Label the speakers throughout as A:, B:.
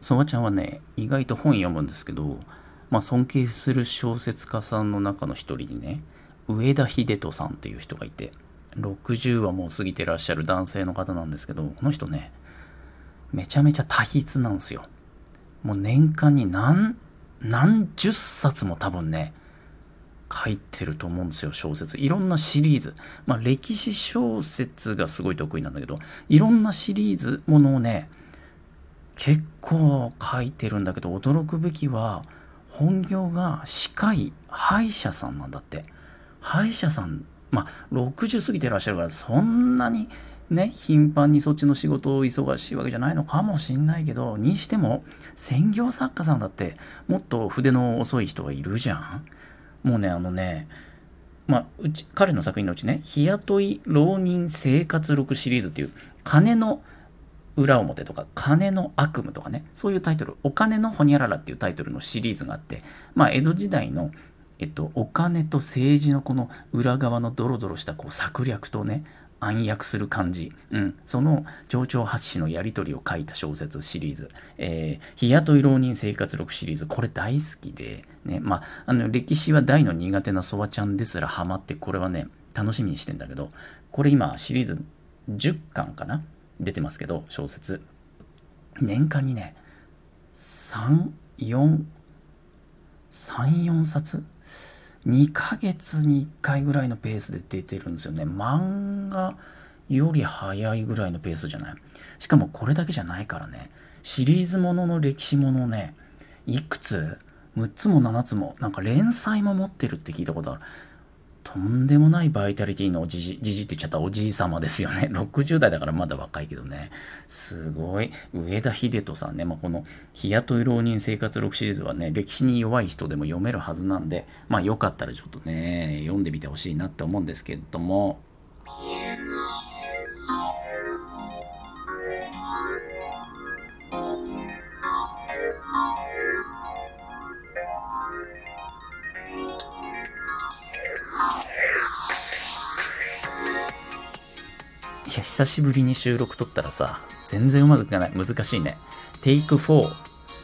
A: そばちゃんはね、意外と本読むんですけど、まあ、尊敬する小説家さんの中の一人にね、上田秀人さんっていう人がいて、60はもう過ぎてらっしゃる男性の方なんですけど、この人ね、めちゃめちゃ多筆なんですよ。もう年間に何、何十冊も多分ね、書いてると思うんですよ、小説。いろんなシリーズ。まあ、歴史小説がすごい得意なんだけど、いろんなシリーズものをね、結構書いてるんだけど、驚くべきは、本業が歯科医、歯医者さんなんだって。歯医者さん、まあ、60過ぎてらっしゃるから、そんなにね、頻繁にそっちの仕事を忙しいわけじゃないのかもしんないけど、にしても、専業作家さんだって、もっと筆の遅い人がいるじゃんもうね、あのね、まあ、うち、彼の作品のうちね、日雇い浪人生活録シリーズっていう、金の裏表とか、金の悪夢とかね、そういうタイトル、お金のほにゃららっていうタイトルのシリーズがあって、まあ、江戸時代の、えっと、お金と政治のこの裏側のドロドロしたこう策略とね、暗躍する感じ、うん、その蝶々発信のやり取りを書いた小説シリーズ、えー、日雇い浪人生活録シリーズ、これ大好きで、ね、まあ、あの、歴史は大の苦手なソワちゃんですらハマって、これはね、楽しみにしてんだけど、これ今シリーズ10巻かな？出てますけど、小説。年間にね、3、4、3、4冊 ?2 ヶ月に1回ぐらいのペースで出てるんですよね。漫画より早いぐらいのペースじゃない？しかもこれだけじゃないからね。シリーズものの歴史ものね、いくつ ?6 つも7つも、なんか連載も持ってるって聞いたことある。とんでもないバイタリティのおじじ、じじって言っちゃったおじい様ですよね。60代だからまだ若いけどね。すごい。上田秀人さんね。まあ、この、日雇い浪人生活録シリーズはね、歴史に弱い人でも読めるはずなんで、まあよかったらちょっとね、読んでみてほしいなって思うんですけれども。久しぶりに収録撮ったらさ、全然うまくいかない。難しいね。テイク4。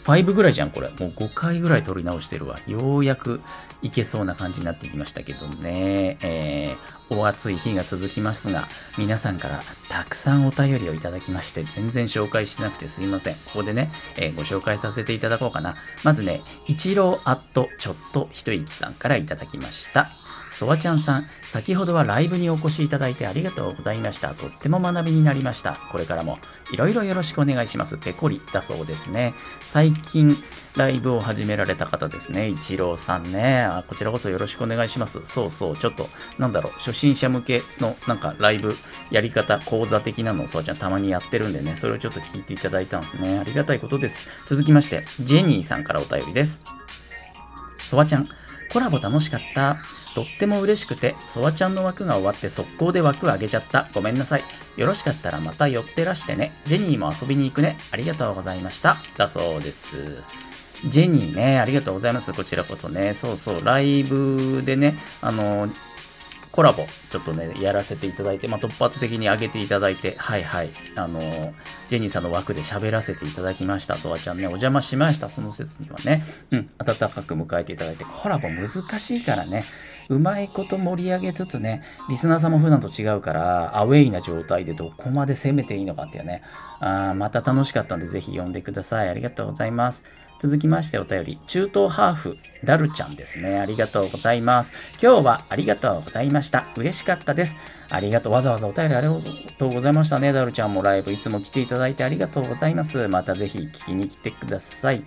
A: 5ぐらいじゃん、これ。もう5回ぐらい撮り直してるわ。ようやくいけそうな感じになってきましたけどね。えー、お暑い日が続きますが、皆さんからたくさんお便りをいただきまして、全然紹介してなくてすいません。ここでね、えー、ご紹介させていただこうかな。まずね、一郎アットちょっと一息さんからいただきました。ソワちゃんさん、先ほどはライブにお越しいただいてありがとうございました。とっても学びになりました。これからもいろいろよろしくお願いします。ペコリだそうですね。最近ライブを始められた方ですね。一郎さんねあ。こちらこそよろしくお願いします。そうそう、ちょっと、なんだろう、初心者向けのなんかライブやり方、講座的なのをソワちゃんたまにやってるんでね、それをちょっと聞いていただいたんですね。ありがたいことです。続きまして、ジェニーさんからお便りです。ソワちゃん、コラボ楽しかった。とっても嬉しくて、ソワちゃんの枠が終わって速攻で枠上げちゃった。ごめんなさい。よろしかったらまた寄ってらしてね。ジェニーも遊びに行くね。ありがとうございました。だそうです。ジェニーね、ありがとうございます。こちらこそね。そうそう、ライブでね、あの、コラボ、ちょっとね、やらせていただいて、まあ、突発的に上げていただいて、はいはい、あの、ジェニーさんの枠で喋らせていただきました。ソワちゃんね、お邪魔しました。その説にはね、うん、温かく迎えていただいて、コラボ難しいからね、うまいこと盛り上げつつね、リスナーさんも普段と違うから、アウェイな状態でどこまで攻めていいのかっていうね、あまた楽しかったんで、ぜひ呼んでください。ありがとうございます。続きましてお便り、中東ハーフ、ダルちゃんですね。ありがとうございます。今日はありがとうございました。嬉しかったです。ありがとう。わざわざお便りありがとうございましたね。ダルちゃんもライブいつも来ていただいてありがとうございます。またぜひ聞きに来てください。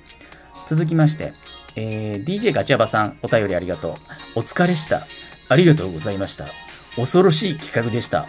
A: 続きまして、えー、DJ ガチャバさん、お便りありがとう。お疲れした。ありがとうございました。恐ろしい企画でした。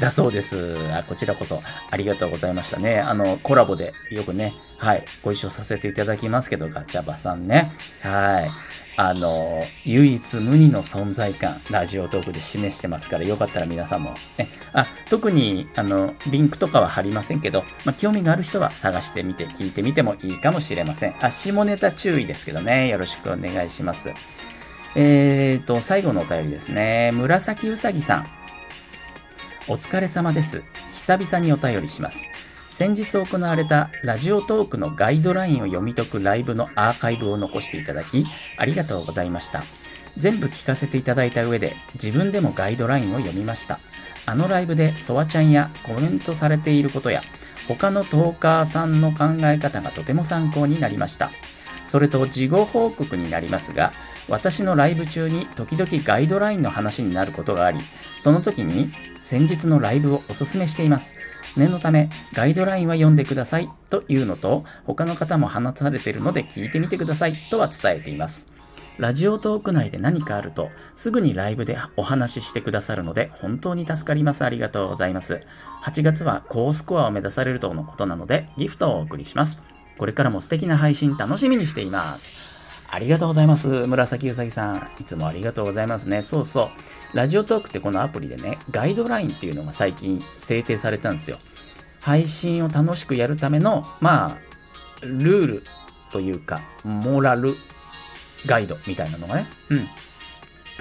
A: だそうです。あこちらこそありがとうございましたね。あの、コラボでよくね、はい、ご一緒させていただきますけど、ガチャバさんね。はい。あの、唯一無二の存在感、ラジオトークで示してますから、よかったら皆さんも、ね、あ、特に、あの、リンクとかは貼りませんけど、まあ、興味がある人は探してみて、聞いてみてもいいかもしれません。あ、下ネタ注意ですけどね、よろしくお願いします。えーと、最後のお便りですね。紫うさぎさん。お疲れ様です。久々にお便りします。先日行われたラジオトークのガイドラインを読み解くライブのアーカイブを残していただき、ありがとうございました。全部聞かせていただいた上で、自分でもガイドラインを読みました。あのライブでソワちゃんやコメントされていることや、他のトーカーさんの考え方がとても参考になりました。それと事後報告になりますが、私のライブ中に時々ガイドラインの話になることがあり、その時に先日のライブをおすすめしています。念のため、ガイドラインは読んでくださいというのと、他の方も話されているので聞いてみてくださいとは伝えています。ラジオトーク内で何かあると、すぐにライブでお話ししてくださるので、本当に助かります。ありがとうございます。8月は高スコアを目指されるとのことなので、ギフトをお送りします。これからも素敵な配信楽しみにしています。ありがとうございます。紫うさぎさん。いつもありがとうございますね。そうそう。ラジオトークってこのアプリでね、ガイドラインっていうのが最近制定されたんですよ。配信を楽しくやるための、まあ、ルールというか、モラルガイドみたいなのがね。うん。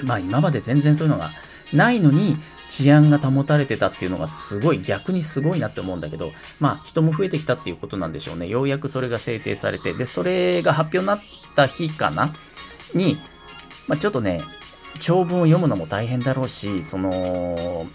A: まあ今まで全然そういうのがないのに、治安が保たれてたっていうのがすごい逆にすごいなって思うんだけど、まあ人も増えてきたっていうことなんでしょうね。ようやくそれが制定されて、で、それが発表になった日かな？に、まあちょっとね、長文を読むのも大変だろうし、その、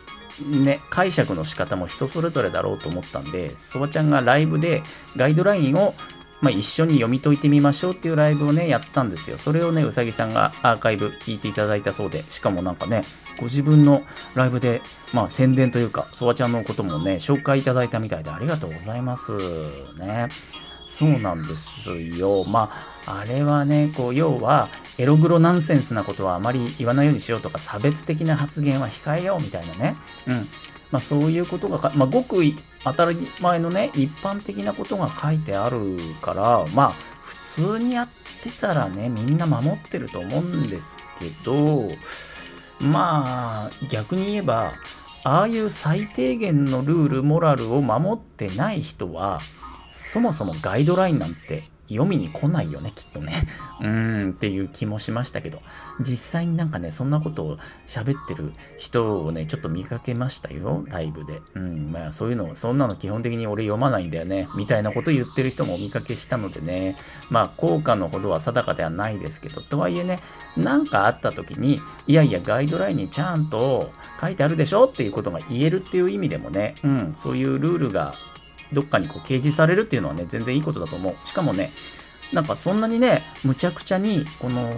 A: ね、解釈の仕方も人それぞれだろうと思ったんで、そばちゃんがライブでガイドラインをまあ、一緒に読み解いてみましょうっていうライブをね、やったんですよ。それをね、うさぎさんがアーカイブ聞いていただいたそうで、しかもなんかね、ご自分のライブで、まあ、宣伝というか、そばちゃんのこともね、紹介いただいたみたいでありがとうございます。ね。そうなんですよ。まあ、あれはね、こう、要は、エログロナンセンスなことはあまり言わないようにしようとか、差別的な発言は控えようみたいなね。うん。まあ、そういうことが、まあ、ごく当たり前のね、一般的なことが書いてあるから、まあ、普通にやってたらね、みんな守ってると思うんですけど、まあ、逆に言えば、ああいう最低限のルール、モラルを守ってない人は、そもそもガイドラインなんて読みに来ないよね、きっとね。うーんっていう気もしましたけど、実際になんかね、そんなことを喋ってる人をね、ちょっと見かけましたよ、ライブで。うん、まあそういうの、そんなの基本的に俺読まないんだよね、みたいなこと言ってる人もお見かけしたのでね、まあ効果のほどは定かではないですけど、とはいえね、なんかあった時に、いやいや、ガイドラインにちゃんと書いてあるでしょっていうことが言えるっていう意味でもね、うん、そういうルールがどっかにこう掲示されるっていうのはね、全然いいことだと思う。しかもね、なんかそんなにね、むちゃくちゃに、この、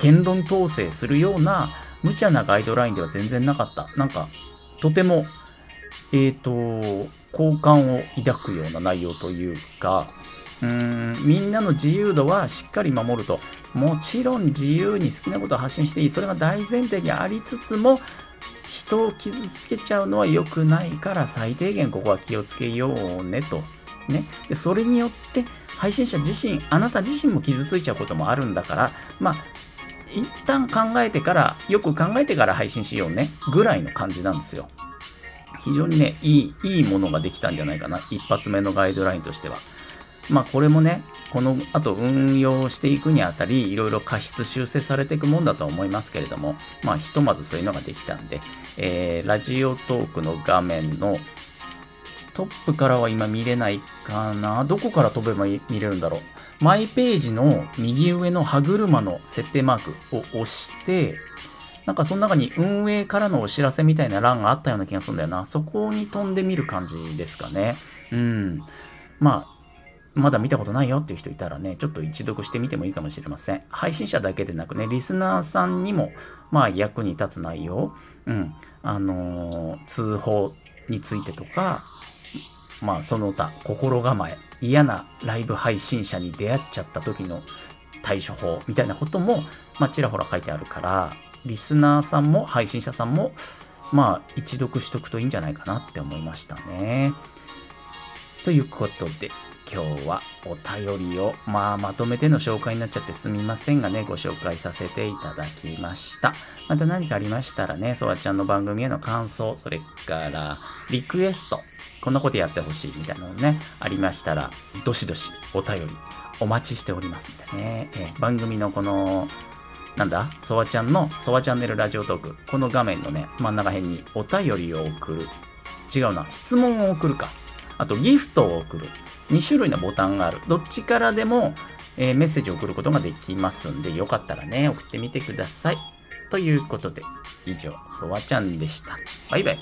A: 言論統制するような、無茶なガイドラインでは全然なかった。なんか、とても、えっ、と、好感を抱くような内容というか、うーん、みんなの自由度はしっかり守ると。もちろん自由に好きなことを発信していい。それが大前提にありつつも、人を傷つけちゃうのは良くないから最低限ここは気をつけようねと。ね。で、それによって配信者自身、あなた自身も傷ついちゃうこともあるんだから、まあ、一旦考えてから、よく考えてから配信しようね、ぐらいの感じなんですよ。非常にね、いい、いいものができたんじゃないかな。一発目のガイドラインとしては。まあこれもね、この後運用していくにあたり、いろいろ過失修正されていくもんだと思いますけれども、まあひとまずそういうのができたんで、えー、ラジオトークの画面のトップからは今見れないかなどこから飛べば見れるんだろうマイページの右上の歯車の設定マークを押して、なんかその中に運営からのお知らせみたいな欄があったような気がするんだよな。そこに飛んでみる感じですかね。うん。まあ、まだ見たことないよっていう人いたらね、ちょっと一読してみてもいいかもしれません。配信者だけでなくね、リスナーさんにも、まあ役に立つ内容、うん、あのー通報についてとか、まあその他、心構え、嫌なライブ配信者に出会っちゃった時の対処法みたいなことも、まあちらほら書いてあるから、リスナーさんも配信者さんも、まあ一読しとくといいんじゃないかなって思いましたね。ということで、今日はお便りを、まあ、まとめての紹介になっちゃってすみませんがね、ご紹介させていただきました。また何かありましたらね、そわちゃんの番組への感想、それからリクエスト、こんなことやってほしいみたいなのね、ありましたら、どしどしお便りお待ちしておりますんでね、え番組のこの、なんだ？ソワちゃんのソワチャンネルラジオトーク。この画面のね、真ん中辺にお便りを送る。違うな。質問を送るか。あとギフトを送る。2種類のボタンがある。どっちからでも、えーメッセージを送ることができますんで、よかったらね、送ってみてください。ということで、以上、ソワちゃんでした。バイバイ。